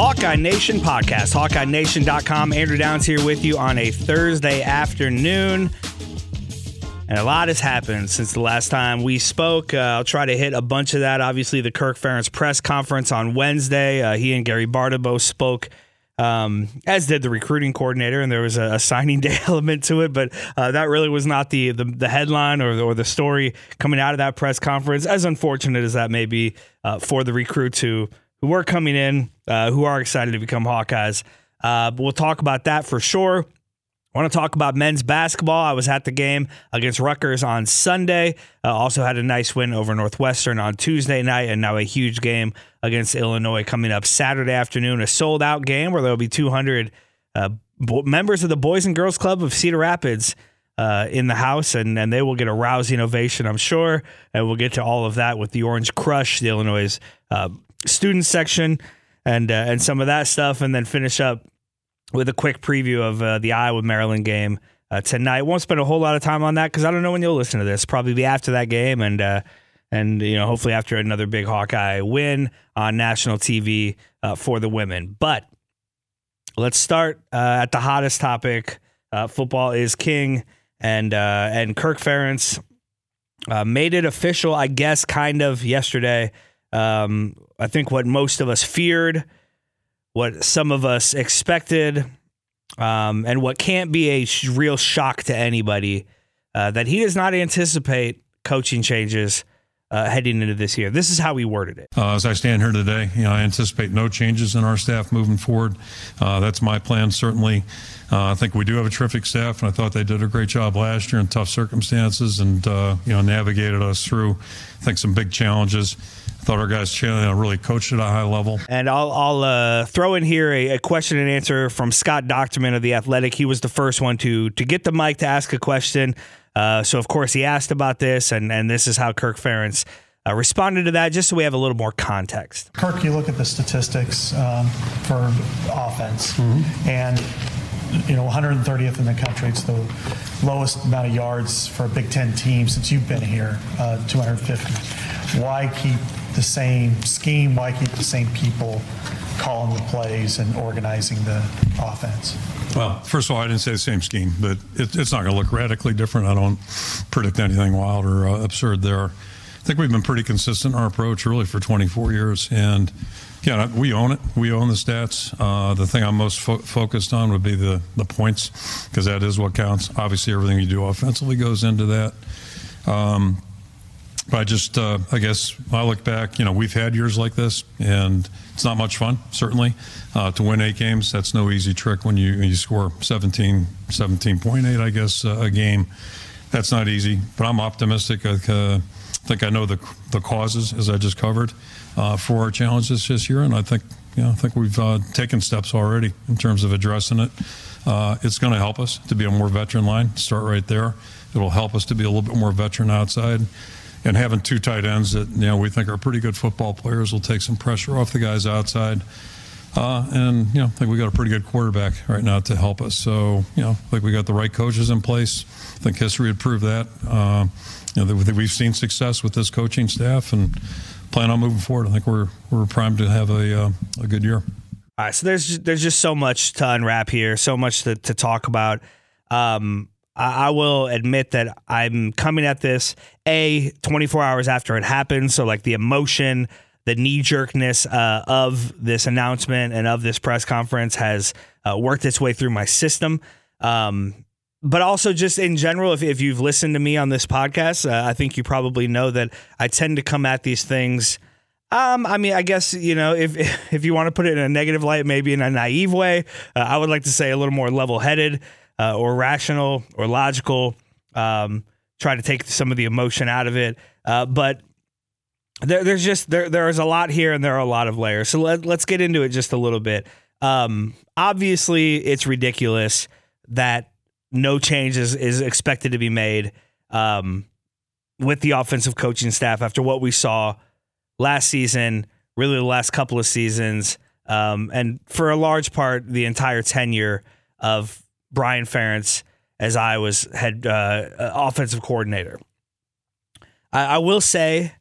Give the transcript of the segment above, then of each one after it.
Hawkeye Nation podcast, HawkeyeNation.com. Andrew Downs here with you on a Thursday afternoon. And a lot has happened since the last time we spoke. Uh, I'll try to hit a bunch of that. Obviously, the Kirk Ferentz press conference on Wednesday. Uh, he and Gary Barta both spoke, um, as did the recruiting coordinator, and there was a, a signing day element to it. But uh, that really was not the the, the headline or the, or the story coming out of that press conference. As unfortunate as that may be uh, for the recruits who who were coming in, uh, who are excited to become Hawkeyes. Uh, but we'll talk about that for sure. I want to talk about men's basketball. I was at the game against Rutgers on Sunday. Uh, also had a nice win over Northwestern on Tuesday night, and now a huge game against Illinois coming up Saturday afternoon. A sold out game where there will be 200 uh, bo- members of the Boys and Girls Club of Cedar Rapids uh, in the house, and, and they will get a rousing ovation, I'm sure. And we'll get to all of that with the Orange Crush, the Illinois uh, student section, and uh, and some of that stuff, and then finish up with a quick preview of uh, the Iowa Maryland game uh, tonight. Won't spend a whole lot of time on that because I don't know when you'll listen to this. Probably be after that game, and uh, and you know hopefully after another big Hawkeye win on national TV uh, for the women. But let's start uh, at the hottest topic. Football is king, and and Kirk Ferentz made it official, I guess, kind of yesterday. Um, I think what most of us feared, what some of us expected, um, and what can't be a real shock to anybody uh, that he does not anticipate coaching changes uh, heading into this year. This is how he worded it. Uh, as I stand here today, you know, I anticipate no changes in our staff moving forward. Uh, that's my plan, certainly. Uh, I think we do have a terrific staff, and I thought they did a great job last year in tough circumstances, and uh, you know, navigated us through, I think, some big challenges. I thought our guys really coached at a high level. And I'll, I'll uh, throw in here a, a question and answer from Scott Dochterman of the Athletic. He was the first one to to get the mic to ask a question. Uh, so of course he asked about this, and and this is how Kirk Ferentz uh, responded to that, just so we have a little more context. Kirk, you look at the statistics um, for offense, and you know 130th in the country. It's the lowest amount of yards for a Big Ten team since you've been here, uh, 250. Why keep the same scheme? Why keep the same people calling the plays and organizing the offense? Well, first of all, I didn't say the same scheme, but it, it's not going to look radically different. I don't predict anything wild or uh, absurd there. I think we've been pretty consistent in our approach really for 24 years. And, yeah, we own it. We own the stats. Uh, the thing I'm most fo- focused on would be the, the points because that is what counts. Obviously, everything you do offensively goes into that. Um, but I just, uh, I guess, I look back. You know, we've had years like this, and it's not much fun. Certainly, uh, to win eight games, that's no easy trick. When you you score 17, 17.8, I guess, uh, a game, that's not easy. But I'm optimistic. I uh, think I know the the causes, as I just covered, uh, for our challenges this year, and I think, you know, I think we've uh, taken steps already in terms of addressing it. Uh, it's going to help us to be a more veteran line. Start right there. It'll help us to be a little bit more veteran outside and having two tight ends that you know we think are pretty good football players will take some pressure off the guys outside. Uh, and you know, I think we got a pretty good quarterback right now to help us. So you know, I think we got the right coaches in place. I think history would prove that. Uh, you know, that we've seen success with this coaching staff and plan on moving forward. I think we're we're primed to have a uh, a good year. All right, so there's there's just so much to unwrap here, so much to, to talk about. Um, I, will admit that I'm coming at this a 24 hours after it happened, so like the emotion, the knee jerkness uh, of this announcement and of this press conference has uh, worked its way through my system. Um, but also just in general, if, if you've listened to me on this podcast, uh, I think you probably know that I tend to come at these things Um, I mean, I guess you know if if you want to put it in a negative light, maybe in a naive way, uh, I would like to say a little more level-headed uh, or rational or logical. Um, try to take some of the emotion out of it, uh, but there, there's just there there's a lot here, and there are a lot of layers. So let, let's get into it just a little bit. Um, obviously, it's ridiculous that no change is, is expected to be made um, with the offensive coaching staff after what we saw last season, really the last couple of seasons, um, and for a large part, the entire tenure of Brian Ferentz as I was head uh, offensive coordinator. I, I will say,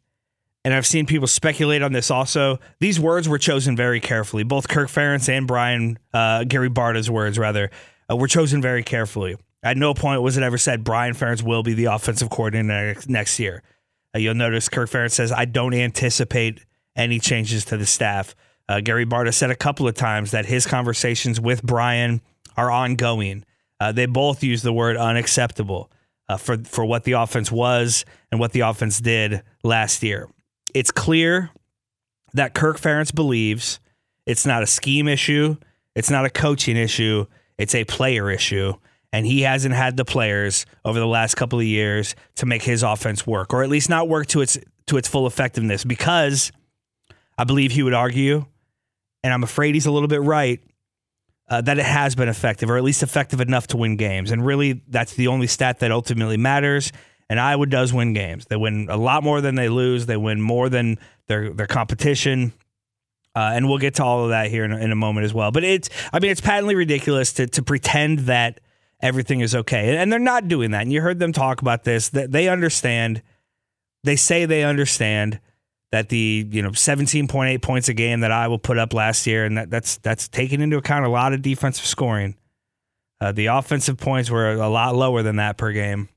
and I've seen people speculate on this also. These words were chosen very carefully. Both Kirk Ferentz and Brian uh, Gary Barta's words, rather, uh, were chosen very carefully. At no point was it ever said Brian Ferentz will be the offensive coordinator next year. Uh, you'll notice Kirk Ferentz says, I don't anticipate any changes to the staff. Uh, Gary Barta said a couple of times that his conversations with Brian are ongoing. Uh, they both use the word unacceptable uh, for, for what the offense was and what the offense did last year. It's clear that Kirk Ferentz believes it's not a scheme issue, it's not a coaching issue, it's a player issue and he hasn't had the players over the last couple of years to make his offense work, or at least not work to its to its full effectiveness. Because I believe he would argue, and I'm afraid he's a little bit right, uh, that it has been effective, or at least effective enough to win games. And really, that's the only stat that ultimately matters. And Iowa does win games. They win a lot more than they lose. They win more than their their competition. Uh, and we'll get to all of that here in, in a moment as well. But it's, I mean, it's patently ridiculous to to pretend that everything is okay. And they're not doing that. And you heard them talk about this, that they understand, they say they understand that the, you know, 17.8 points a game that I will put up last year, and that, that's that's taking into account a lot of defensive scoring. Uh, the offensive points were a lot lower than that per game.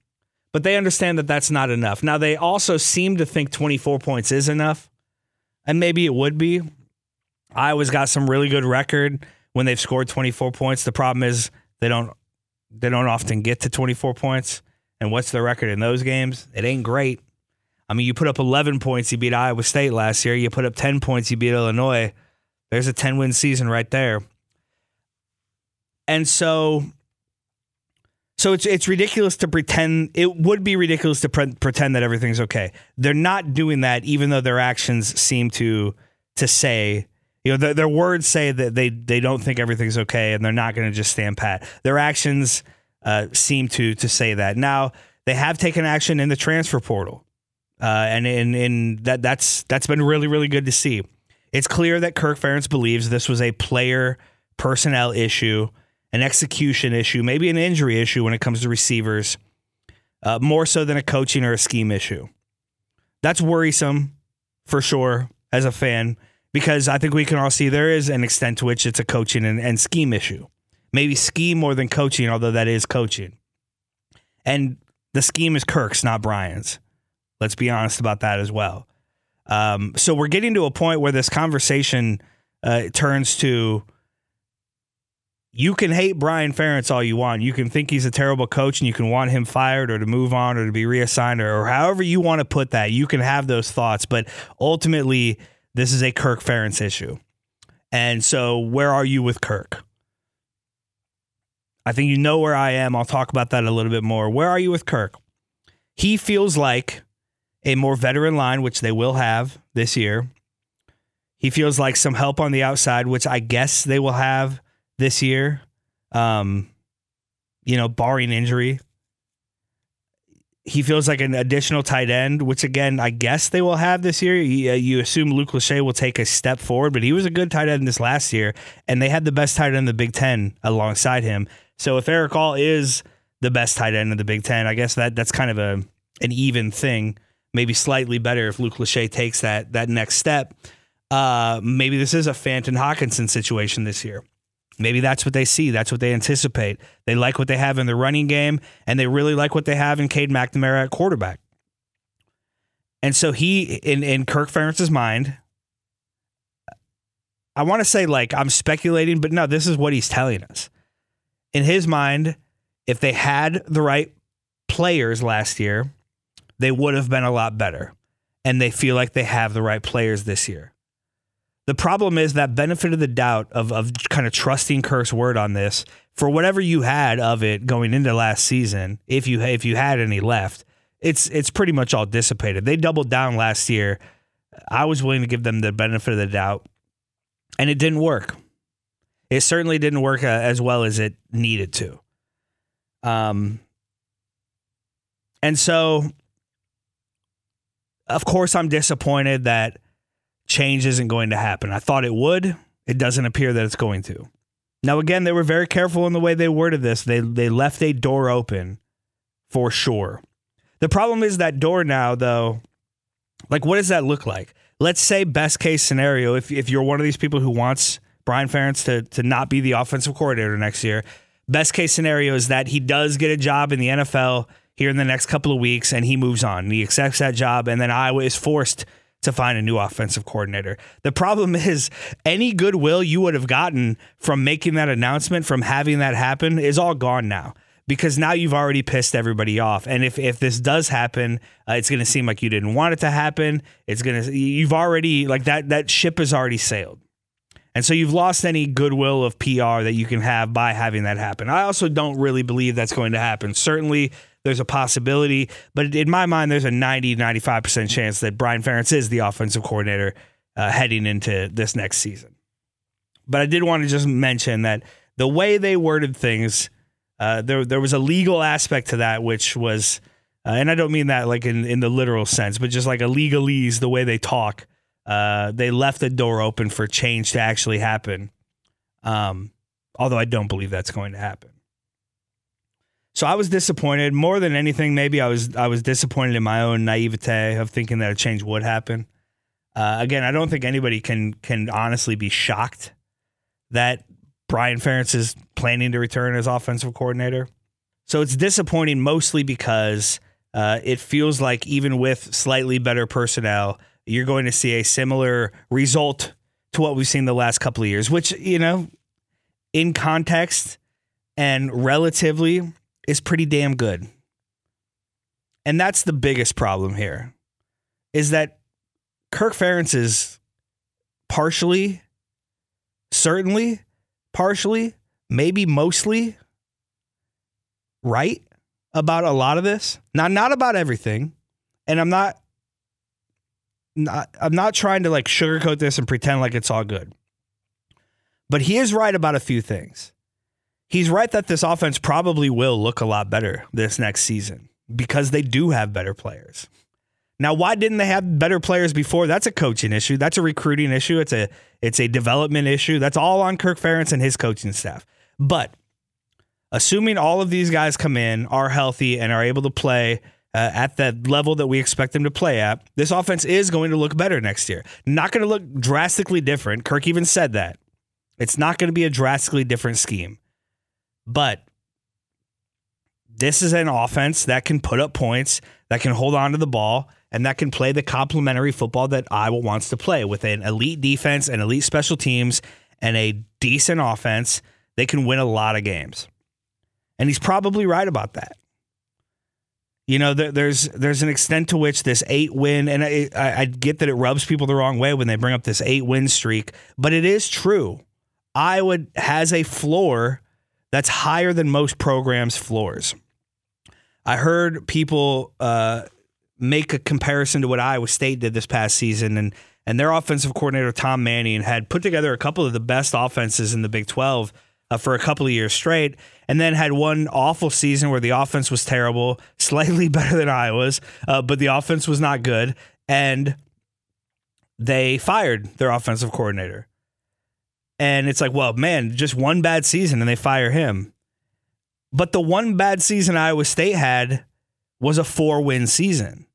But they understand that that's not enough. Now, they also seem to think 24 points is enough, and maybe it would be. Iowa's got some really good record when they've scored 24 points. The problem is they don't they don't often get to 24 points. And what's the record in those games? It ain't great. I mean, you put up 11 points, you beat Iowa State last year. You put up 10 points, you beat Illinois. There's a 10 win season right there. And so so it's it's ridiculous to pretend it would be ridiculous to pre- pretend that everything's okay. They're not doing that even though their actions seem to to say you know, their, their words say that they they don't think everything's okay, and they're not going to just stand pat. Their actions uh, seem to to say that. Now they have taken action in the transfer portal, uh, and in in that that's that's been really really good to see. It's clear that Kirk Ferentz believes this was a player personnel issue, an execution issue, maybe an injury issue when it comes to receivers, uh, more so than a coaching or a scheme issue. That's worrisome for sure as a fan because I think we can all see there is an extent to which it's a coaching and, and scheme issue. Maybe scheme more than coaching, although that is coaching. And the scheme is Kirk's, not Brian's. Let's be honest about that as well. Um, so we're getting to a point where this conversation uh, turns to you can hate Brian Ferentz all you want. You can think he's a terrible coach and you can want him fired or to move on or to be reassigned or, or however you want to put that. You can have those thoughts, but ultimately, this is a Kirk Ferentz issue. And so, where are you with Kirk? I think you know where I am. I'll talk about that a little bit more. Where are you with Kirk? He feels like a more veteran line, which they will have this year. He feels like some help on the outside, which I guess they will have this year. Um, you know, barring injury he feels like an additional tight end, which again, I guess they will have this year. You, uh, you assume Luke Lachey will take a step forward, but he was a good tight end this last year, and they had the best tight end in the Big Ten alongside him. So if Erick All is the best tight end in the Big Ten, I guess that that's kind of a an even thing. Maybe slightly better if Luke Lachey takes that that next step. Uh, maybe this is a Fant and Hockenson situation this year. Maybe that's what they see. That's what they anticipate. They like what they have in the running game, and they really like what they have in Cade McNamara at quarterback. And so he, in, in Kirk Ferentz's mind, I want to say like I'm speculating, but no, this is what he's telling us. In his mind, if they had the right players last year, they would have been a lot better. and they feel like they have the right players this year. The problem is that benefit of the doubt of, of kind of trusting Kirk's word on this for whatever you had of it going into last season, if you if you had any left, it's it's pretty much all dissipated. They doubled down last year. I was willing to give them the benefit of the doubt, and it didn't work. It certainly didn't work uh, as well as it needed to. Um, and so, of course, I'm disappointed that change isn't going to happen. I thought it would. It doesn't appear that it's going to. Now, again, they were very careful in the way they worded this. They they left a door open for sure. The problem is that door now, though. Like, what does that look like? Let's say best case scenario, if if you're one of these people who wants Brian Ferentz to to not be the offensive coordinator next year, best case scenario is that he does get a job in the NFL here in the next couple of weeks and he moves on. He accepts that job, and then Iowa is forced to find a new offensive coordinator. The problem is any goodwill you would have gotten from making that announcement, from having that happen, is all gone now. Because now you've already pissed everybody off, and if, if this does happen, uh, it's going to seem like you didn't want it to happen. It's going to you've already like that that ship has already sailed. And so you've lost any goodwill of PR that you can have by having that happen. I also don't really believe that's going to happen. Certainly, there's a possibility, but in my mind, there's a 90, 95% chance that Brian Ferentz is the offensive coordinator uh, heading into this next season. But I did want to just mention that the way they worded things, uh, there, there was a legal aspect to that, which was, uh, and I don't mean that like in, in the literal sense, but just like a legalese, the way they talk. Uh, they left the door open for change to actually happen. Um, although I don't believe that's going to happen. So I was disappointed more than anything. Maybe I was I was disappointed in my own naivete of thinking that a change would happen. Uh, again, I don't think anybody can can honestly be shocked that Brian Ferentz is planning to return as offensive coordinator. So it's disappointing mostly because uh, it feels like even with slightly better personnel, you're going to see a similar result to what we've seen the last couple of years, which, you know, in context and relatively is pretty damn good. And that's the biggest problem here is that Kirk Ferentz is partially, certainly, partially, maybe mostly right about a lot of this. Not not about everything. And I'm not not, I'm not trying to like sugarcoat this and pretend like it's all good. But he is right about a few things. He's right that this offense probably will look a lot better this next season because they do have better players. Now, why didn't they have better players before? That's a coaching issue. That's a recruiting issue. It's a it's a development issue. That's all on Kirk Ferentz and his coaching staff. But assuming all of these guys come in, are healthy, and are able to play uh, at the level that we expect them to play at, this offense is going to look better next year. Not going to look drastically different. Kirk even said that. It's not going to be a drastically different scheme. But this is an offense that can put up points, that can hold on to the ball, and that can play the complementary football that Iowa wants to play with an elite defense and elite special teams and a decent offense. They can win a lot of games. And he's probably right about that. You know, there, there's there's an extent to which this eight win, and I, I, I get that it rubs people the wrong way when they bring up this eight win streak, but it is true. Iowa has a floor that's higher than most programs' floors. I heard people uh, make a comparison to what Iowa State did this past season, and and their offensive coordinator Tom Manning had put together a couple of the best offenses in the Big Twelve uh, for a couple of years straight, and then had one awful season where the offense was terrible, slightly better than Iowa's, uh, but the offense was not good, and they fired their offensive coordinator. And it's like, well, man, just one bad season and they fire him. But the one bad season Iowa State had was a four win season.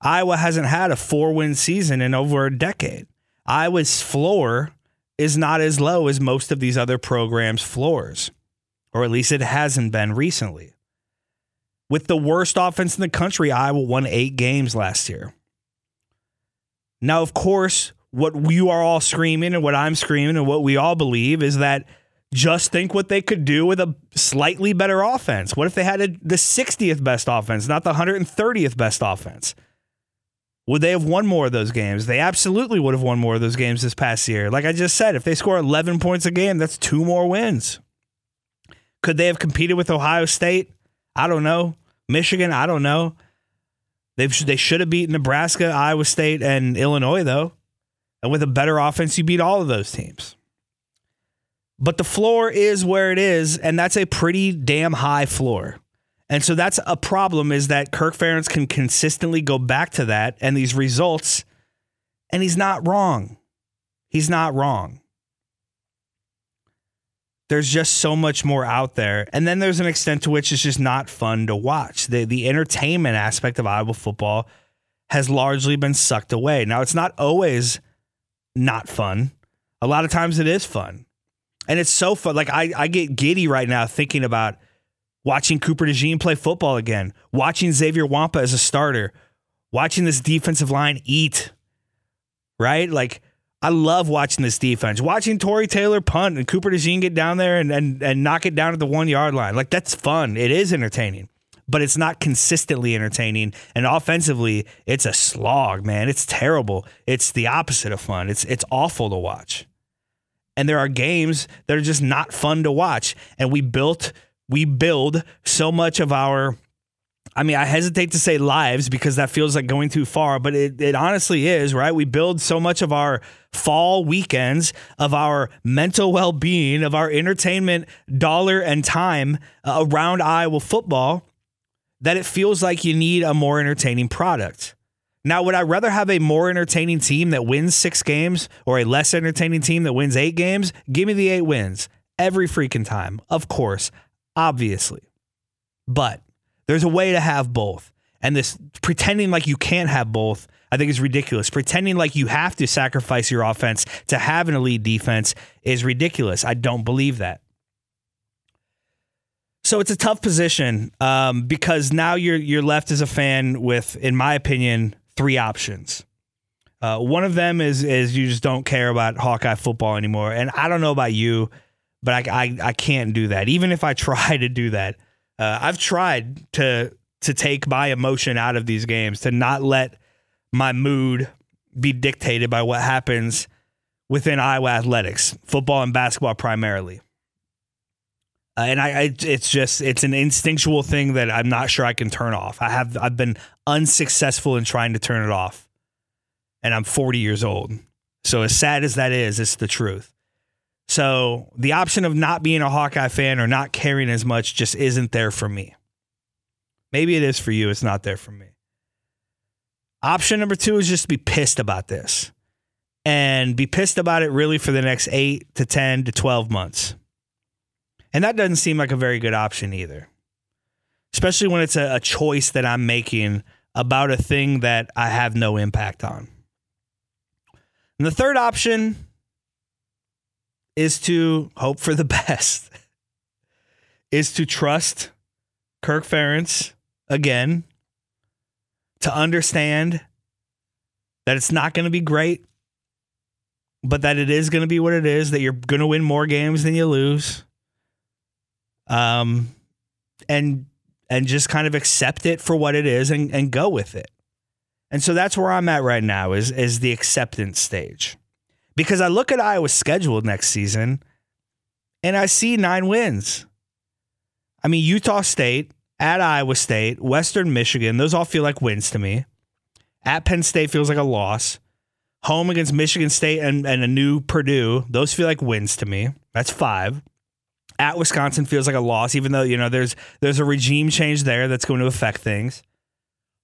Iowa hasn't had a four win season in over a decade. Iowa's floor is not as low as most of these other programs' floors, or at least it hasn't been recently. With the worst offense in the country, Iowa won eight games last year. Now, of course, what you are all screaming and what I'm screaming and what we all believe is that just think what they could do with a slightly better offense. What if they had a, the 60th best offense, not the 130th best offense? Would they have won more of those games? They absolutely would have won more of those games this past year. Like I just said, if they score 11 points a game, that's two more wins. Could they have competed with Ohio State? I don't know. Michigan, I don't know. They they should have beaten Nebraska, Iowa State, and Illinois though. And with a better offense, you beat all of those teams. But the floor is where it is, and that's a pretty damn high floor. And so that's a problem is that Kirk Ferentz can consistently go back to that and these results, and he's not wrong. He's not wrong. There's just so much more out there. And then there's an extent to which it's just not fun to watch. The the entertainment aspect of Iowa football has largely been sucked away. Now it's not always not fun. A lot of times it is fun. And it's so fun. Like I, I get giddy right now thinking about watching Cooper DeJean play football again, watching Xavier Nwankpa as a starter, watching this defensive line eat. Right? Like I love watching this defense. Watching Tory Taylor punt and Cooper DeJean get down there and, and, and knock it down at the one yard line. Like that's fun. It is entertaining, but it's not consistently entertaining. And offensively, it's a slog, man. It's terrible. It's the opposite of fun. It's it's awful to watch. And there are games that are just not fun to watch. And we built we build so much of our I mean, I hesitate to say lives because that feels like going too far, but it, it honestly is, right? We build so much of our fall weekends, of our mental well being, of our entertainment dollar and time uh, around Iowa football that it feels like you need a more entertaining product. Now, would I rather have a more entertaining team that wins six games or a less entertaining team that wins eight games? Give me the eight wins every freaking time, of course, obviously. But there's a way to have both. And this pretending like you can't have both, I think is ridiculous. Pretending like you have to sacrifice your offense to have an elite defense is ridiculous. I don't believe that. So it's a tough position um, because now you're you're left as a fan with, in my opinion, three options. Uh, one of them is is you just don't care about Hawkeye football anymore, and I don't know about you, but I I, I can't do that. Even if I try to do that, uh, I've tried to to take my emotion out of these games, to not let my mood be dictated by what happens within Iowa athletics, football and basketball primarily. Uh, and I, I, it's just it's an instinctual thing that I'm not sure I can turn off. I have I've been unsuccessful in trying to turn it off, and I'm 40 years old. So as sad as that is, it's the truth. So the option of not being a Hawkeye fan or not caring as much just isn't there for me. Maybe it is for you. It's not there for me. Option number two is just to be pissed about this and be pissed about it really for the next eight to 10 to 12 months. And that doesn't seem like a very good option either, especially when it's a, a choice that I'm making about a thing that I have no impact on. And the third option is to hope for the best, is to trust Kirk Ferentz again, to understand that it's not going to be great, but that it is going to be what it is, that you're going to win more games than you lose. Um, and and just kind of accept it for what it is and, and go with it. And so that's where I'm at right now is is the acceptance stage because I look at Iowa's schedule next season and I see nine wins. I mean, Utah State, at Iowa State, Western Michigan, those all feel like wins to me. At Penn State feels like a loss. Home against Michigan State and, and a new Purdue, those feel like wins to me. That's five. At Wisconsin feels like a loss, even though, you know, there's there's a regime change there that's going to affect things.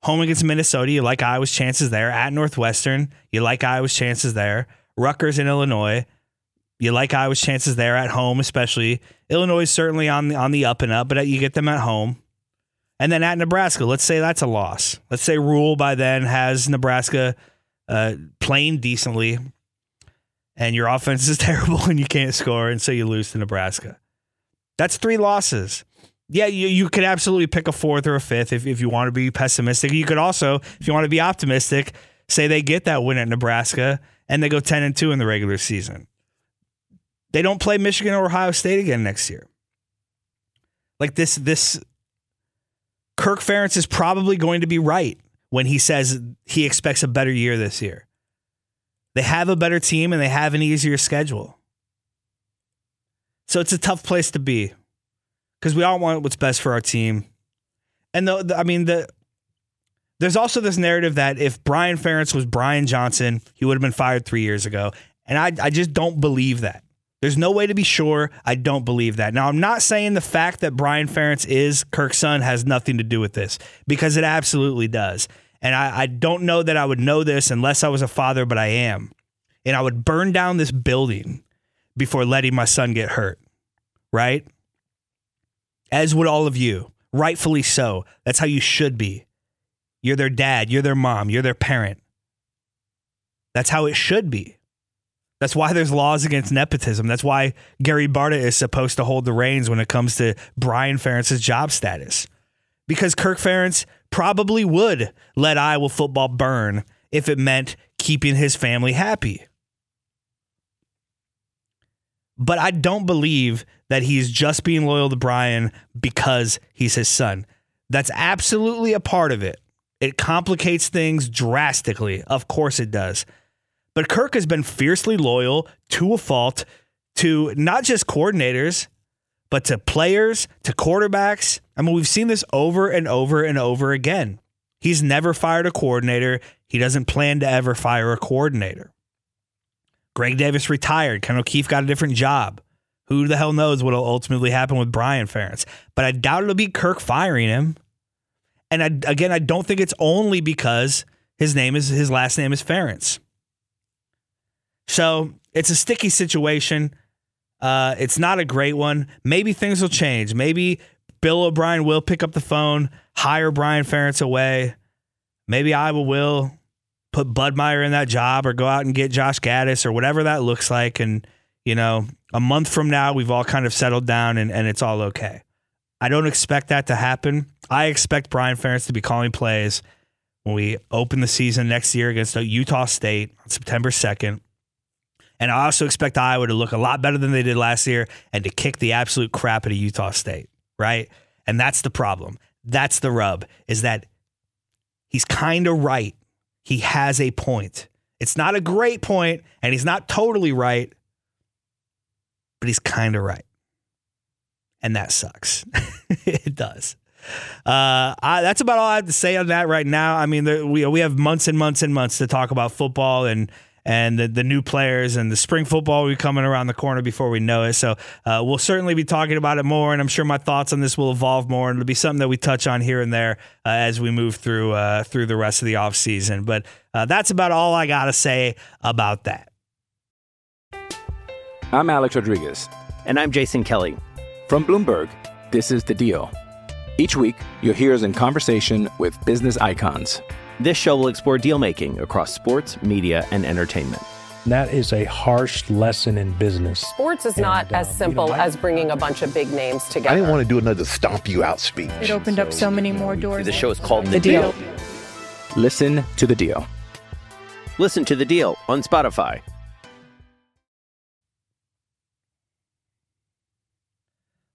Home against Minnesota, you like Iowa's chances there. At Northwestern, you like Iowa's chances there. Rutgers in Illinois. You like Iowa's chances there at home, especially. Illinois is certainly on the, on the up and up, but you get them at home. And then at Nebraska, let's say that's a loss. Let's say Rhule by then has Nebraska uh, playing decently, and your offense is terrible and you can't score, and so you lose to Nebraska. That's three losses. Yeah, you, you could absolutely pick a fourth or a fifth if, if you want to be pessimistic. You could also, if you want to be optimistic, say they get that win at Nebraska and they go 10 and 2 in the regular season. They don't play Michigan or Ohio State again next year. Like this this Kirk Ferentz is probably going to be right when he says he expects a better year this year. They have a better team and they have an easier schedule. So it's a tough place to be because we all want what's best for our team. And the, the, I mean the there's also this narrative that if Brian Ferentz was Brian Johnson, he would have been fired three years ago. And I, I just don't believe that. There's no way to be sure. I don't believe that. Now, I'm not saying the fact that Brian Ferentz is Kirk's son has nothing to do with this because it absolutely does. And I, I don't know that I would know this unless I was a father, but I am. And I would burn down this building before letting my son get hurt, right? As would all of you, rightfully so. That's how you should be. You're their dad, you're their mom, you're their parent. That's how it should be. That's why there's laws against nepotism. That's why Gary Barta is supposed to hold the reins when it comes to Brian Ferentz's job status. Because Kirk Ferentz probably would let Iowa football burn if it meant keeping his family happy. But I don't believe that he's just being loyal to Brian because he's his son. That's absolutely a part of it. It complicates things drastically. Of course it does. But Kirk has been fiercely loyal to a fault to not just coordinators, but to players, to quarterbacks. I mean, we've seen this over and over and over again. He's never fired a coordinator. He doesn't plan to ever fire a coordinator. Greg Davis retired. Ken O'Keefe got a different job. Who the hell knows what will ultimately happen with Brian Ferentz? But I doubt it'll be Kirk firing him. And I, again, I don't think it's only because his name is his last name is Ferentz. So it's a sticky situation. Uh, it's not a great one. Maybe things will change. Maybe Bill O'Brien will pick up the phone, hire Brian Ferentz away. Maybe Iowa will put Bud Meyer in that job or go out and get Josh Gattis or whatever that looks like. And, you know, a month from now, we've all kind of settled down and, and it's all okay. I don't expect that to happen. I expect Brian Ferentz to be calling plays when we open the season next year against Utah State on September 2nd. And I also expect Iowa to look a lot better than they did last year and to kick the absolute crap out of Utah State, right? And that's the problem. That's the rub, is that he's kind of right. He has a point. It's not a great point, and he's not totally right, but he's kind of right and that sucks. it does. Uh, I, that's about all I have to say on that right now. I mean, there, we we have months and months and months to talk about football and and the, the new players and the spring football will be coming around the corner before we know it. So uh, we'll certainly be talking about it more, and I'm sure my thoughts on this will evolve more, and it'll be something that we touch on here and there uh, as we move through uh, through the rest of the off season. But uh, that's about all I got to say about that. I'm Alex Rodriguez. And I'm Jason Kelly. From Bloomberg, this is The Deal. Each week, you'll hear us in conversation with business icons. This show will explore deal making across sports, media, and entertainment. That is a harsh lesson in business. Sports is not And, as simple you know, I- as bringing a bunch of big names together. I didn't want to do another stomp you out speech. It opened up so many more doors. The show is called The The Deal. Deal. Listen to the deal. Listen to The Deal on Spotify.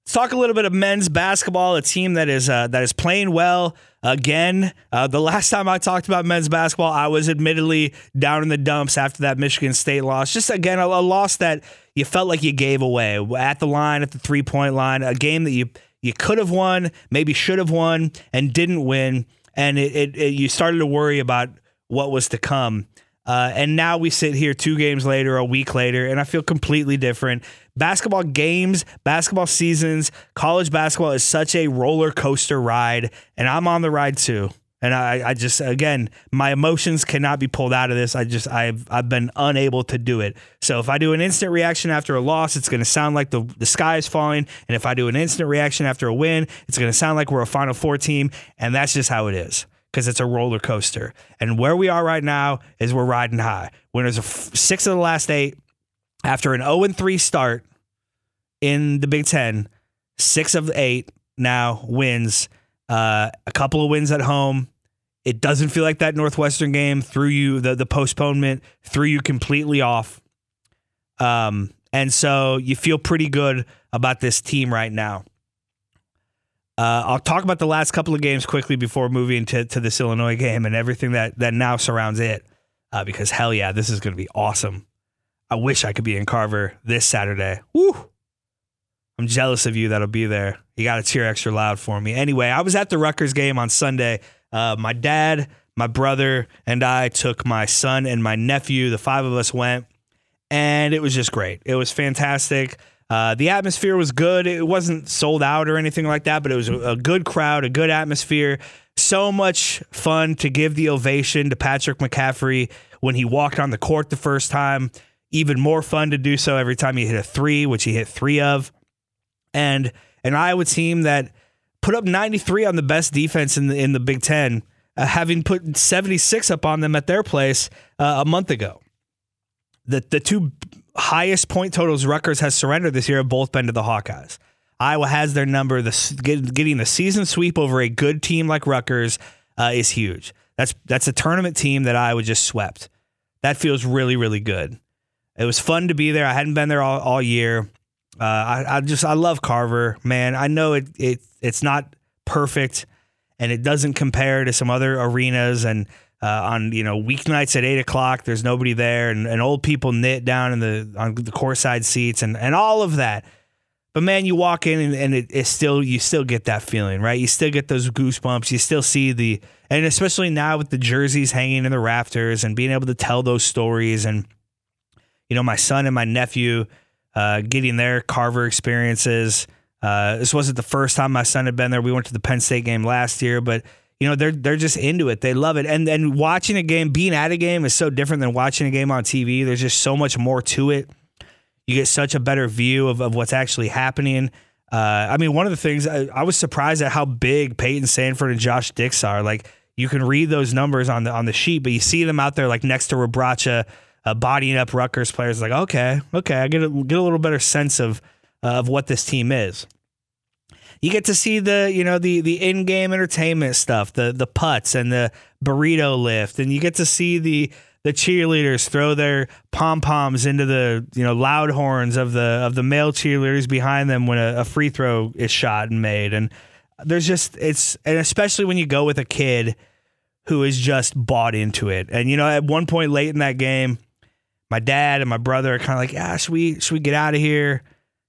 Let's talk a little bit of men's basketball, a team that is uh, that is playing well again. Uh, the last time I talked about men's basketball, I was admittedly down in the dumps after that Michigan State loss. Just again, a, a loss that you felt like you gave away at the line, at the three point line, a game that you you could have won, maybe should have won, and didn't win, and it, it, it you started to worry about what was to come. Uh, and now we sit here two games later, a week later, and I feel completely different. Basketball games, basketball seasons, college basketball is such a roller coaster ride, and I'm on the ride too. And I, I just, again, my emotions cannot be pulled out of this. I just, I've, I've been unable to do it. So if I do an instant reaction after a loss, it's going to sound like the, the sky is falling. And if I do an instant reaction after a win, it's going to sound like we're a Final Four team. And that's just how it is because it's a roller coaster. And where we are right now is we're riding high. Winners of six of the last eight after an 0 3 start in the Big Ten, six of eight now wins. Uh, a couple of wins at home. It doesn't feel like that Northwestern game threw you the the postponement threw you completely off. Um, and so you feel pretty good about this team right now. Uh, I'll talk about the last couple of games quickly before moving to, to this Illinois game and everything that, that now surrounds it. Uh, because hell yeah, this is going to be awesome. I wish I could be in Carver this Saturday. Woo! I'm jealous of you that'll be there. You got to cheer extra loud for me. Anyway, I was at the Rutgers game on Sunday. Uh, my dad, my brother, and I took my son and my nephew. The five of us went, and it was just great. It was fantastic. Uh, the atmosphere was good. It wasn't sold out or anything like that, but it was a, a good crowd, a good atmosphere. So much fun to give the ovation to Patrick McCaffery when he walked on the court the first time. Even more fun to do so every time he hit a three, which he hit three of and an Iowa team that put up 93 on the best defense in the in the Big Ten, uh, having put 76 up on them at their place uh, a month ago. The the two highest point totals Rutgers has surrendered this year have both been to the Hawkeyes. Iowa has their number. The getting the season sweep over a good team like Rutgers uh, is huge. That's that's a tournament team that Iowa just swept. That feels really really good. It was fun to be there. I hadn't been there all, all year. Uh, I, I just I love Carver, man. I know it it it's not perfect, and it doesn't compare to some other arenas. And uh, on you know weeknights at eight o'clock, there's nobody there, and, and old people knit down in the on the courtside seats, and and all of that. But man, you walk in and, and it, it's still you still get that feeling, right? You still get those goosebumps. You still see the and especially now with the jerseys hanging in the rafters and being able to tell those stories and you know my son and my nephew uh, getting their Carver experiences. Uh, this wasn't the first time my son had been there. We went to the Penn State game last year, but you know they're they're just into it. They love it, and and watching a game, being at a game, is so different than watching a game on TV. There's just so much more to it. You get such a better view of, of what's actually happening. Uh, I mean, one of the things I, I, was surprised at how big Payton Sandfort and Josh Dix are. Like you can read those numbers on the on the sheet, but you see them out there like next to Rebraca uh, bodying up Rutgers players. Like, okay, okay, I get a, get a little better sense of uh, of what this team is. You get to see the you know the the in game entertainment stuff, the the putts and the burrito lift, and you get to see the the cheerleaders throw their pom poms into the you know loud horns of the of the male cheerleaders behind them when a, a free throw is shot and made, and there's just it's and especially when you go with a kid who is just bought into it. And you know, at one point late in that game, my dad and my brother are kind of like, yeah, should we should we get out of here?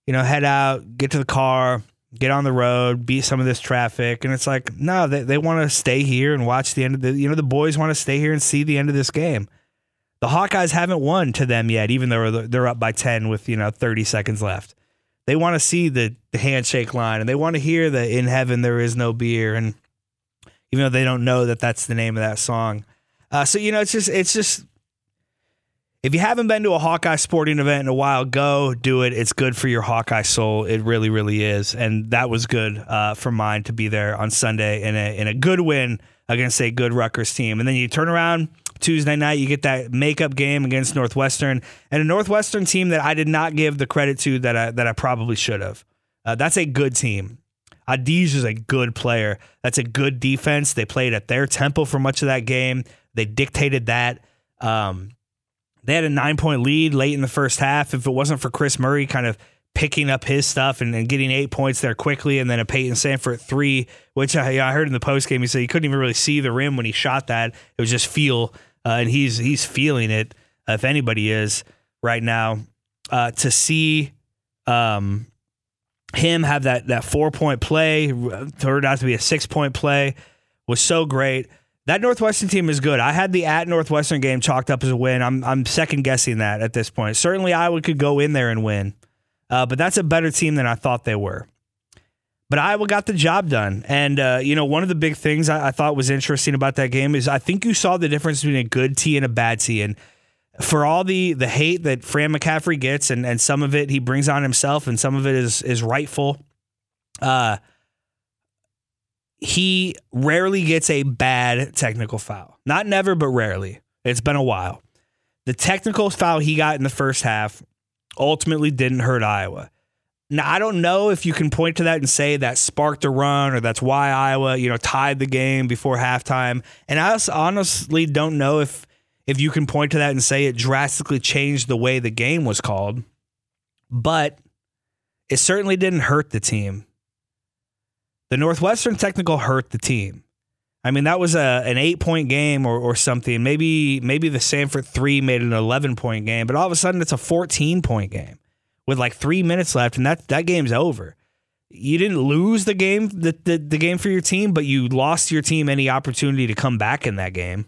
You know, head out, get to the car, get on the road, beat some of this traffic. And it's like, no, they, they want to stay here and watch the end of the, you know, the boys want to stay here and see the end of this game. The Hawkeyes haven't won to them yet, even though they're up by 10 with, you know, 30 seconds left. They want to see the, the handshake line and they want to hear the in heaven there is no beer. And even though they don't know that that's the name of that song. Uh, so, you know, it's just, it's just, if you haven't been to a Hawkeye sporting event in a while, go do it. It's good for your Hawkeye soul. It really, really is. And that was good uh, for mine to be there on Sunday in a in a good win against a good Rutgers team. And then you turn around Tuesday night, you get that makeup game against Northwestern, and a Northwestern team that I did not give the credit to that I that I probably should have. Uh, that's a good team. Audige is a good player. That's a good defense. They played at their tempo for much of that game. They dictated that. Um, they had a nine point lead late in the first half. If it wasn't for Kris Murray kind of picking up his stuff and, and getting eight points there quickly, and then a Payton Sandfort three, which I, I heard in the post game, he said he couldn't even really see the rim when he shot that. It was just feel, uh, and he's he's feeling it. Uh, if anybody is right now, uh, to see um, him have that that four point play turned out to be a six point play was so great. That Northwestern team is good. I had the at Northwestern game chalked up as a win. I'm I'm second guessing that at this point. Certainly, Iowa could go in there and win, uh, but that's a better team than I thought they were. But Iowa got the job done, and uh, you know one of the big things I, I, thought was interesting about that game is I think you saw the difference between a good tee and a bad tee, and for all the the hate that Fran McCaffery gets, and and some of it he brings on himself, and some of it is is rightful. Uh, he rarely gets a bad technical foul. Not never, but rarely. It's been a while. The technical foul he got in the first half ultimately didn't hurt Iowa. Now I don't know if you can point to that and say that sparked a run or that's why Iowa, you know, tied the game before halftime. And I honestly don't know if if you can point to that and say it drastically changed the way the game was called. But it certainly didn't hurt the team the Northwestern technical hurt the team. I mean, that was a an eight point game or, or something. Maybe maybe the Sandfort three made an eleven point game, but all of a sudden it's a fourteen point game with like three minutes left, and that that game's over. You didn't lose the game the, the, the game for your team, but you lost your team any opportunity to come back in that game.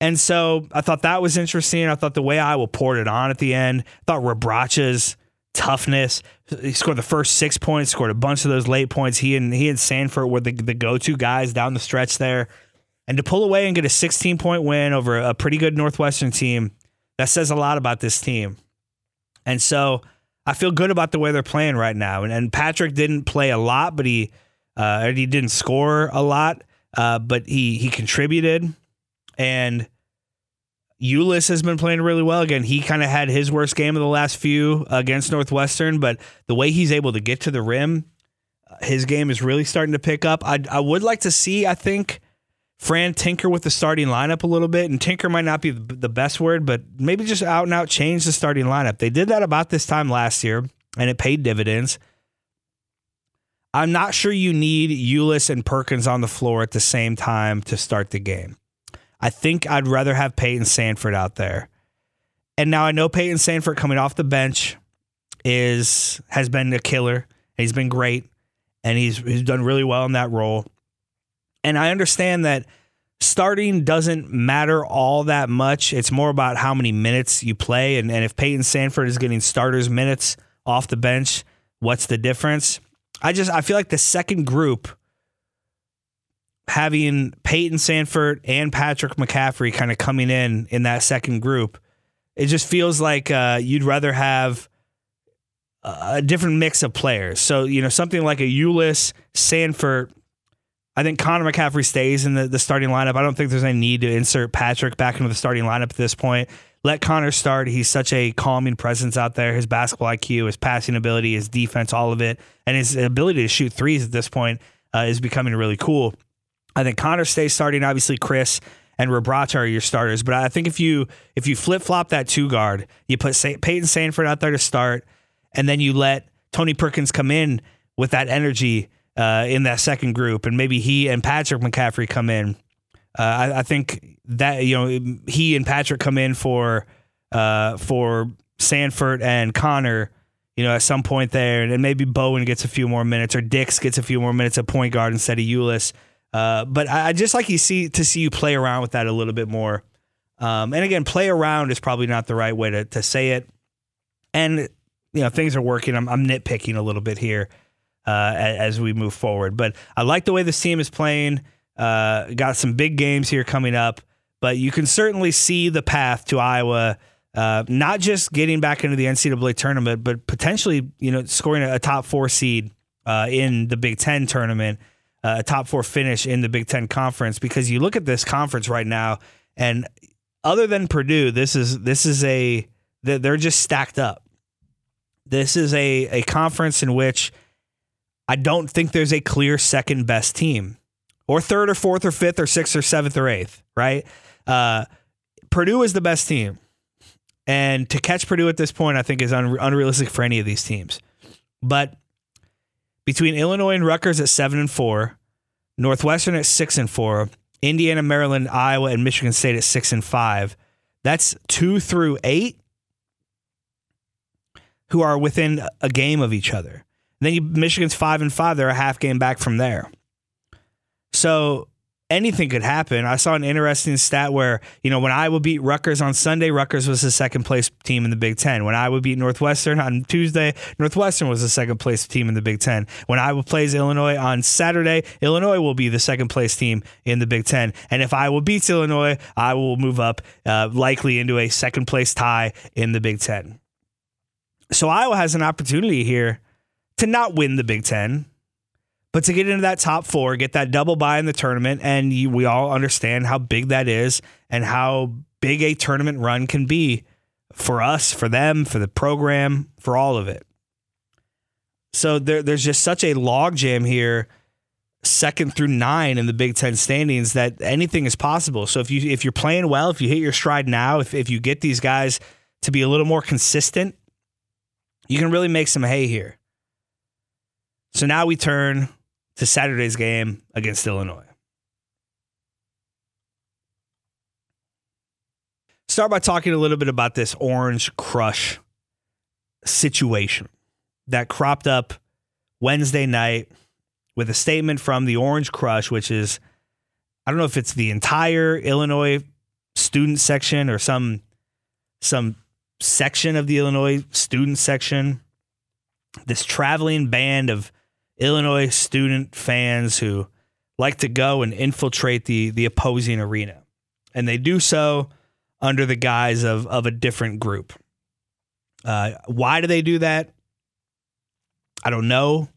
And so I thought that was interesting. I thought the way Iowa poured it on at the end, I thought Rebraca's toughness. He scored the first six points, scored a bunch of those late points. He and he and Sandfort were the, the go to guys down the stretch there. And to pull away and get a 16 point win over a pretty good Northwestern team, that says a lot about this team. And so I feel good about the way they're playing right now. And, and Patrick didn't play a lot, but he uh, he didn't score a lot, uh, but he he contributed. And Ulis has been playing really well. Again, he kind of had his worst game of the last few against Northwestern, but the way he's able to get to the rim, uh, his game is really starting to pick up. I, I would like to see, I think, Fran tinker with the starting lineup a little bit. And tinker might not be the best word, but maybe just out and out change the starting lineup. They did that about this time last year, and it paid dividends. I'm not sure you need Ulis and Perkins on the floor at the same time to start the game. I think I'd rather have Payton Sandfort out there. And now I know Payton Sandfort coming off the bench is has been a killer. He's been great, and he's he's done really well in that role. And I understand that starting doesn't matter all that much. It's more about how many minutes you play, and, and if Payton Sandfort is getting starters minutes off the bench, what's the difference? I just I feel like the second group having Payton Sandfort and Patrick McCaffery kind of coming in in that second group, it just feels like uh, you'd rather have a different mix of players. So, you know, something like a Ulis, Sandfort. I think Connor McCaffery stays in the, the starting lineup. I don't think there's any need to insert Patrick back into the starting lineup at this point. Let Connor start. He's such a calming presence out there. His basketball IQ, his passing ability, his defense, all of it, and his ability to shoot threes at this point uh, is becoming really cool. I think Connor stays starting. Obviously, Kris and Rebraca are your starters. But I think if you if you flip flop that two guard, you put Sa- Payton Sandfort out there to start, and then you let Tony Perkins come in with that energy uh, in that second group, and maybe he and Patrick McCaffery come in. Uh, I, I, think that you know he and Patrick come in for uh, for Sandfort and Connor. You know, at some point there, and maybe Bowen gets a few more minutes, or Dix gets a few more minutes at point guard instead of Ulis. Uh, but I, I, just like you see to see you play around with that a little bit more. Um, and again, play around is probably not the right way to, to say it. And you know, things are working. I'm, I'm nitpicking a little bit here uh, as, as, we move forward. But I like the way this team is playing. Uh, got some big games here coming up, but you can certainly see the path to Iowa. Uh, not just getting back into the NCAA tournament, but potentially, you know, scoring a, a top four seed uh, in the Big Ten tournament a top four finish in the Big Ten conference because you look at this conference right now, and other than Purdue, this is this is a they're just stacked up. This is a a conference in which I don't think there's a clear second best team, or third or fourth or fifth or sixth or seventh or eighth. Right? Uh, Purdue is the best team, and to catch Purdue at this point, I think is un- unrealistic for any of these teams. But between Illinois and Rutgers at seven and four, Northwestern at six and four, Indiana, Maryland, Iowa, and Michigan State at six and five. That's two through eight who are within a game of each other. And then you, Michigan's five and five; they're a half game back from there. So anything could happen. I saw an interesting stat where, you know, when Iowa beat Rutgers on Sunday, Rutgers was the second place team in the Big Ten. When Iowa beat Northwestern on Tuesday, Northwestern was the second place team in the Big Ten. When Iowa plays Illinois on Saturday, Illinois will be the second place team in the Big Ten. And if Iowa beats Illinois, Iowa will move up uh, likely into a second place tie in the Big Ten. So Iowa has an opportunity here to not win the Big Ten but to get into that top four, get that double bye in the tournament, and you, we all understand how big that is and how big a tournament run can be for us, for them, for the program, for all of it. So there, there's just such a logjam here, second through nine in the Big Ten standings, that anything is possible. So if you if you're playing well, if you hit your stride now, if if you get these guys to be a little more consistent, you can really make some hay here. So now we turn to Saturday's game against Illinois. Start by talking a little bit about this Orange Crush situation that cropped up Wednesday night with a statement from the Orange Crush, which is, I don't know if it's the entire Illinois student section or some some section of the Illinois student section. This traveling band of Illinois student fans who like to go and infiltrate the the opposing arena. And they do so under the guise of of a different group. Uh, why do they do that? I don't know.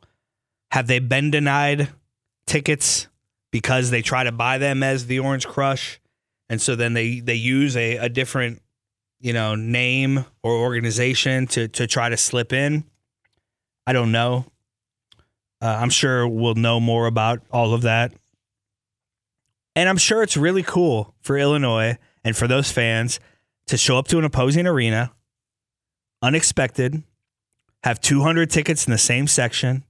Have they been denied tickets because they try to buy them as the Orange Crush, and so then they they use a, a different you know name or organization to to try to slip in? I don't know. Uh, I'm sure we'll know more about all of that. And I'm sure it's really cool for Illinois and for those fans to show up to an opposing arena, unexpected, have 200 tickets in the same section,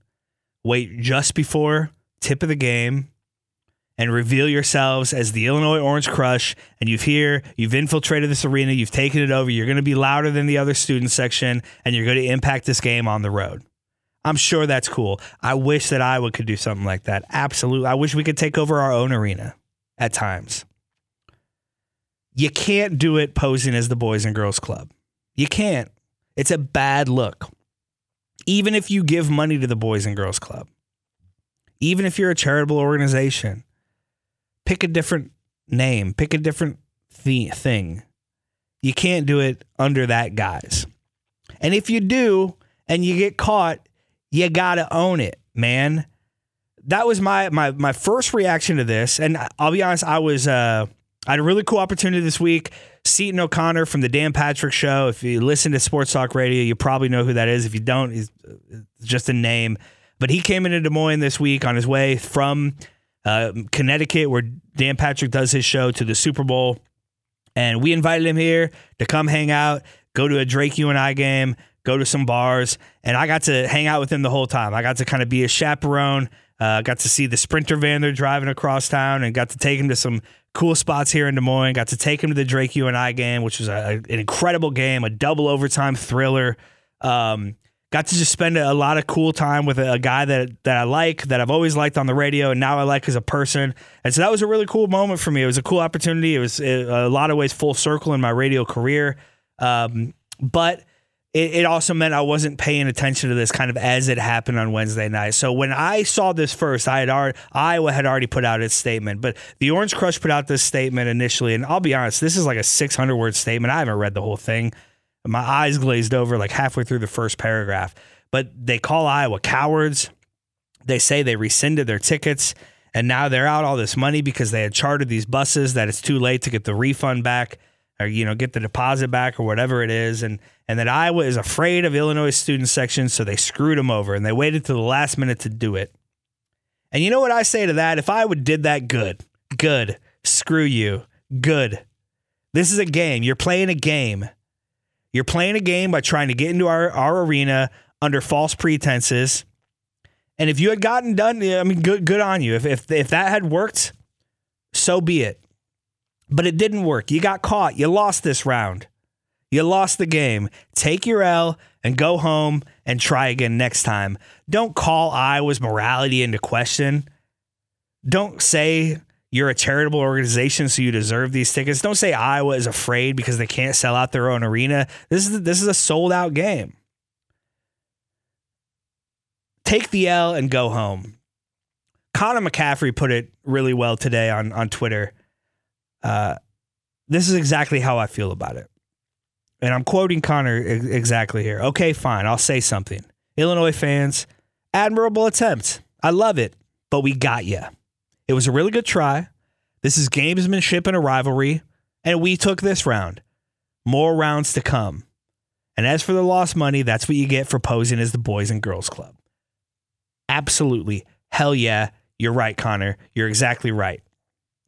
wait just before tip of the game, and reveal yourselves as the Illinois Orange Crush. And you've here, you've infiltrated this arena, you've taken it over, you're going to be louder than the other student section, and you're going to impact this game on the road. I'm sure that's cool. I wish that Iowa could do something like that. Absolutely. I wish we could take over our own arena at times. You can't do it posing as the Boys and Girls Club. You can't. It's a bad look. Even if you give money to the Boys and Girls Club, even if you're a charitable organization, pick a different name, pick a different th- thing. You can't do it under that guise. And if you do and you get caught, you got to own it, man. That was my my my first reaction to this and I'll be honest, I was uh I had a really cool opportunity this week. Seton O'Connor from the Dan Patrick Show. If you listen to Sports Talk Radio, you probably know who that is. If you don't, he's just a name. But he came into Des Moines this week on his way from uh, Connecticut, where Dan Patrick does his show, to the Super Bowl. And we invited him here to come hang out, go to a Drake U and I game, go to some bars. And I got to hang out with him the whole time. I got to kind of be a chaperone. Uh, got to see the Sprinter van they're driving across town and got to take him to some cool spots here in Des Moines. Got to take him to the Drake UNI game, which was a, an incredible game, a double overtime thriller. Um, got to just spend a, lot of cool time with a, a, guy that that I like, that I've always liked on the radio, and now I like as a person. And so that was a really cool moment for me. It was a cool opportunity. It was a lot of ways full circle in my radio career. Um, but it, it also meant I wasn't paying attention to this kind of as it happened on Wednesday night. So when I saw this first, I had already Iowa had already put out its statement, but the Orange Crush put out this statement initially, and I'll be honest, this is like a 600 word statement. I haven't read the whole thing. My eyes glazed over like halfway through the first paragraph. But they call Iowa cowards. They say they rescinded their tickets and now they're out all this money because they had chartered these buses that it's too late to get the refund back or you know get the deposit back or whatever it is and and that Iowa is afraid of Illinois student section so they screwed them over and they waited to the last minute to do it. And you know what I say to that? If Iowa did that good, good. Screw you. Good. This is a game. You're playing a game. You're playing a game by trying to get into our, our arena under false pretenses. And if you had gotten done, I mean, good good on you. If if if that had worked, so be it. But it didn't work. You got caught. You lost this round. You lost the game. Take your L and go home and try again next time. Don't call Iowa's morality into question. Don't say you're a charitable organization, so you deserve these tickets. Don't say Iowa is afraid because they can't sell out their own arena. This is this is a sold out game. Take the L and go home. Connor McCaffery put it really well today on on Twitter. Uh, this is exactly how I feel about it. And I'm quoting Connor exactly here. Okay, fine. I'll say something. Illinois fans, admirable attempt. I love it, but we got you. It was a really good try. This is gamesmanship and a rivalry, and we took this round. More rounds to come. And as for the lost money, that's what you get for posing as the Boys and Girls Club. Absolutely. Hell yeah. You're right, Connor. You're exactly right.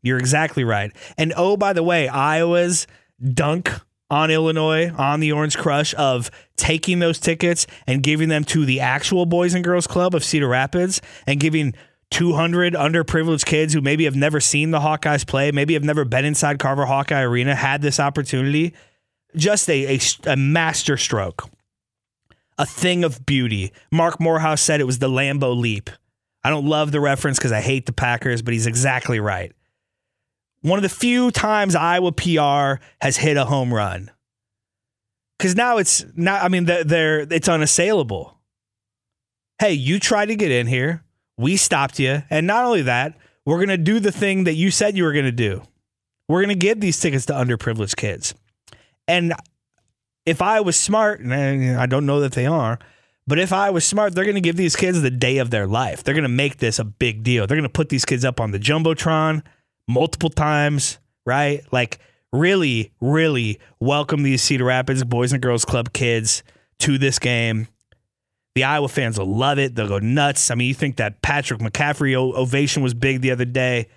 You're exactly right. And oh, by the way, Iowa's dunk on Illinois on the Orange Crush of taking those tickets and giving them to the actual Boys and Girls Club of Cedar Rapids and giving 200 underprivileged kids who maybe have never seen the Hawkeyes play, maybe have never been inside Carver Hawkeye Arena, had this opportunity. Just a, a, a master stroke, a thing of beauty. Mark Morehouse said it was the Lambeau leap. I don't love the reference because I hate the Packers, but he's exactly right. One of the few times Iowa PR has hit a home run. Because now it's not, I mean, they're, it's unassailable. Hey, you tried to get in here. We stopped you. And not only that, we're going to do the thing that you said you were going to do. We're going to give these tickets to underprivileged kids. And if I was smart, and I don't know that they are, but if I was smart, they're going to give these kids the day of their life. They're going to make this a big deal. They're going to put these kids up on the Jumbotron multiple times, right? Like, really, really welcome these Cedar Rapids Boys and Girls Club kids to this game. The Iowa fans will love it. They'll go nuts. I mean, you think that Patrick McCaffery ovation was big the other day.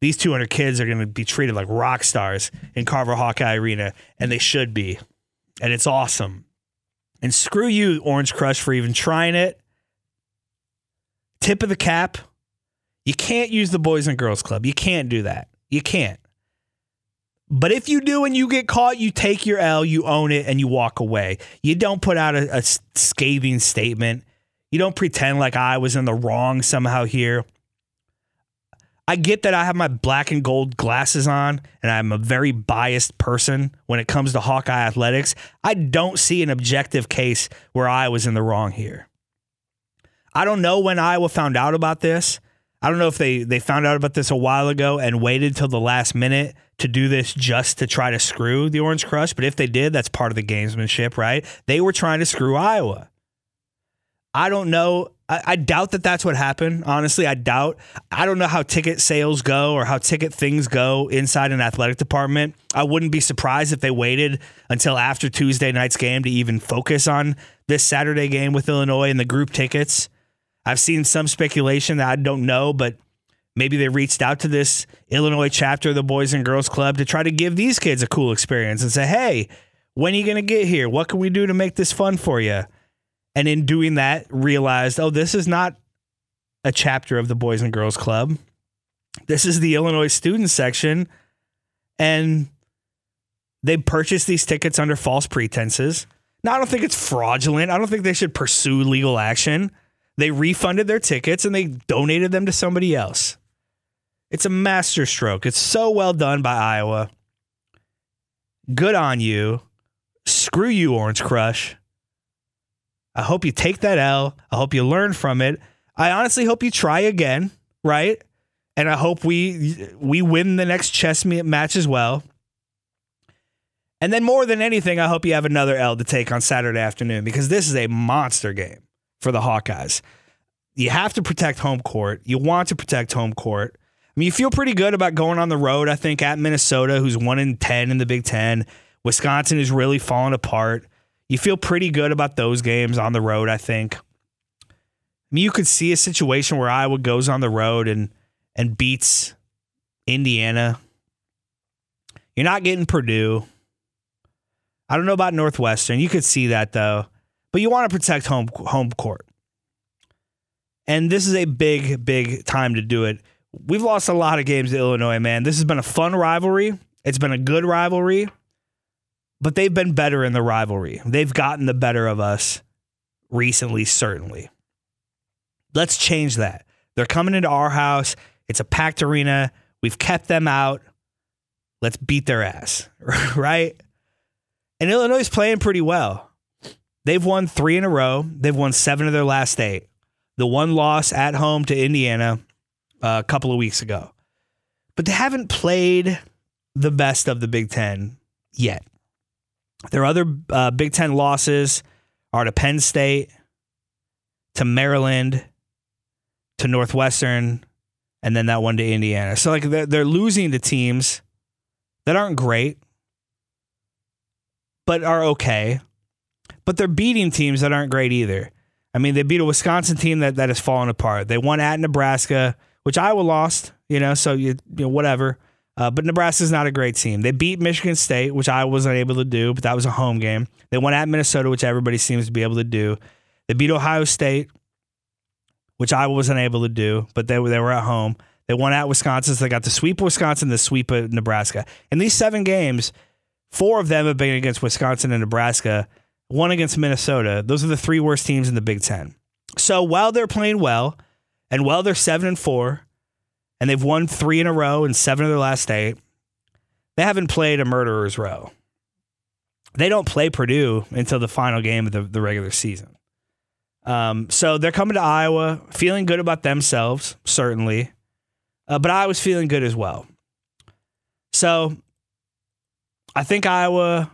These 200 kids are going to be treated like rock stars in Carver Hawkeye Arena, and they should be. And it's awesome. And screw you, Orange Crush, for even trying it. Tip of the cap. You can't use the Boys and Girls Club. You can't do that. You can't. But if you do and you get caught, you take your L, you own it, and you walk away. You don't put out a, a scathing statement. You don't pretend like I was in the wrong somehow here. I get that I have my black and gold glasses on and I'm a very biased person when it comes to Hawkeye athletics. I don't see an objective case where I was in the wrong here. I don't know when Iowa found out about this. I don't know if they, they found out about this a while ago and waited till the last minute to do this just to try to screw the Orange Crush. But if they did, that's part of the gamesmanship, right? They were trying to screw Iowa. I don't know. I, I, doubt that that's what happened. Honestly, I doubt. I don't know how ticket sales go or how ticket things go inside an athletic department. I wouldn't be surprised if they waited until after Tuesday night's game to even focus on this Saturday game with Illinois and the group tickets. I've seen some speculation that I don't know, but maybe they reached out to this Illinois chapter of the Boys and Girls Club to try to give these kids a cool experience and say, hey, when are you going to get here? What can we do to make this fun for you? And in doing that, realized, oh, this is not a chapter of the Boys and Girls Club. This is the Illinois student section. And they purchased these tickets under false pretenses. Now, I don't think it's fraudulent. I don't think they should pursue legal action. They refunded their tickets and they donated them to somebody else. It's a masterstroke. It's so well done by Iowa. Good on you. Screw you, Orange Crush. I hope you take that L. I hope you learn from it. I honestly hope you try again, right? And I hope we we win the next chess match as well. And then more than anything, I hope you have another L to take on Saturday afternoon because this is a monster game for the Hawkeyes. You have to protect home court. You want to protect home court. I mean, you feel pretty good about going on the road, I think, at Minnesota, who's 1 in 10 in the Big Ten. Wisconsin is really falling apart you feel pretty good about those games on the road, I think. I mean, you could see a situation where Iowa goes on the road and and beats Indiana. You're not getting Purdue. I don't know about Northwestern. You could see that though. But you want to protect home home court. And this is a big, big time to do it. We've lost a lot of games to Illinois, man. This has been a fun rivalry. It's been a good rivalry but they've been better in the rivalry. They've gotten the better of us recently, certainly. Let's change that. They're coming into our house. It's a packed arena. We've kept them out. Let's beat their ass, right? And Illinois is playing pretty well. They've won three in a row. They've won seven of their last eight. The one loss at home to Indiana uh, a couple of weeks ago. But they haven't played the best of the Big Ten yet. Their other uh, Big Ten losses are to Penn State, to Maryland, to Northwestern, and then that one to Indiana. So like they're, they're losing to teams that aren't great, but are okay. But they're beating teams that aren't great either. I mean, they beat a Wisconsin team that, that has fallen apart. They won at Nebraska, which Iowa lost, you know, so you, you know, whatever. Uh, but Nebraska's not a great team. They beat Michigan State, which I wasn't able to do, but that was a home game. They won at Minnesota, which everybody seems to be able to do. They beat Ohio State, which I wasn't able to do, but they were they were at home. They won at Wisconsin. So they got the sweep of Wisconsin, the sweep of Nebraska. In these seven games, four of them have been against Wisconsin and Nebraska. One against Minnesota. Those are the three worst teams in the Big Ten. So while they're playing well, and while they're seven and four, and they've won three in a row and seven of their last eight, they haven't played a murderer's row. They don't play Purdue until the final game of the, the regular season. Um, so they're coming to Iowa, feeling good about themselves, certainly. Uh, but I was feeling good as well. So I think Iowa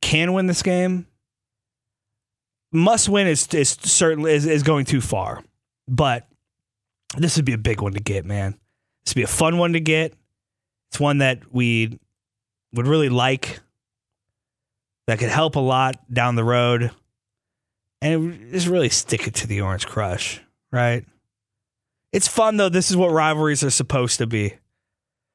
can win this game. Must win is, is certainly is, is going too far, but this would be a big one to get, man. This would be a fun one to get. It's one that we would really like. That could help a lot down the road, and just really stick it to the Orange Crush, right? It's fun though. This is what rivalries are supposed to be.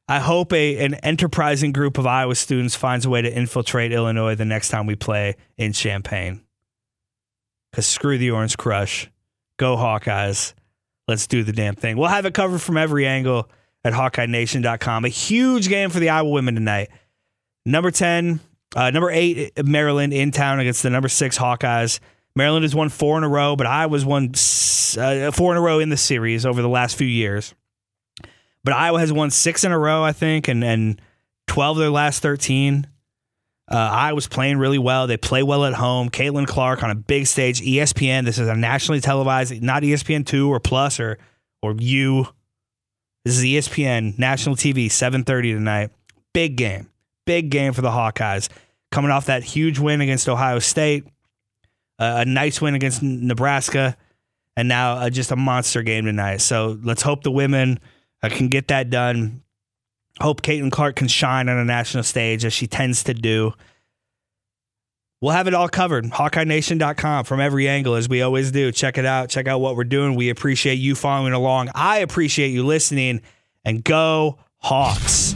I hope a an enterprising group of Iowa students finds a way to infiltrate Illinois the next time we play in Champaign. Cause screw the Orange Crush, go Hawkeyes. Let's do the damn thing. We'll have it covered from every angle at HawkeyeNation.com. A huge game for the Iowa women tonight. Number ten, uh, number eight, Maryland in town against the number six Hawkeyes. Maryland has won four in a row, but Iowa's won uh, four in a row in the series over the last few years. But Iowa has won six in a row, I think, and and twelve of their last thirteen. Uh, was playing really well. They play well at home. Caitlin Clark on a big stage. ESPN. This is a nationally televised, not ESPN two or plus or or you. This is ESPN national TV, seven thirty tonight. Big game, big game for the Hawkeyes. Coming off that huge win against Ohio State, uh, a nice win against Nebraska, and now uh, just a monster game tonight. So let's hope the women uh, can get that done. Hope Caitlin Clark can shine on a national stage as she tends to do. We'll have it all covered. HawkeyeNation.com from every angle, as we always do. Check it out. Check out what we're doing. We appreciate you following along. I appreciate you listening. And go, Hawks.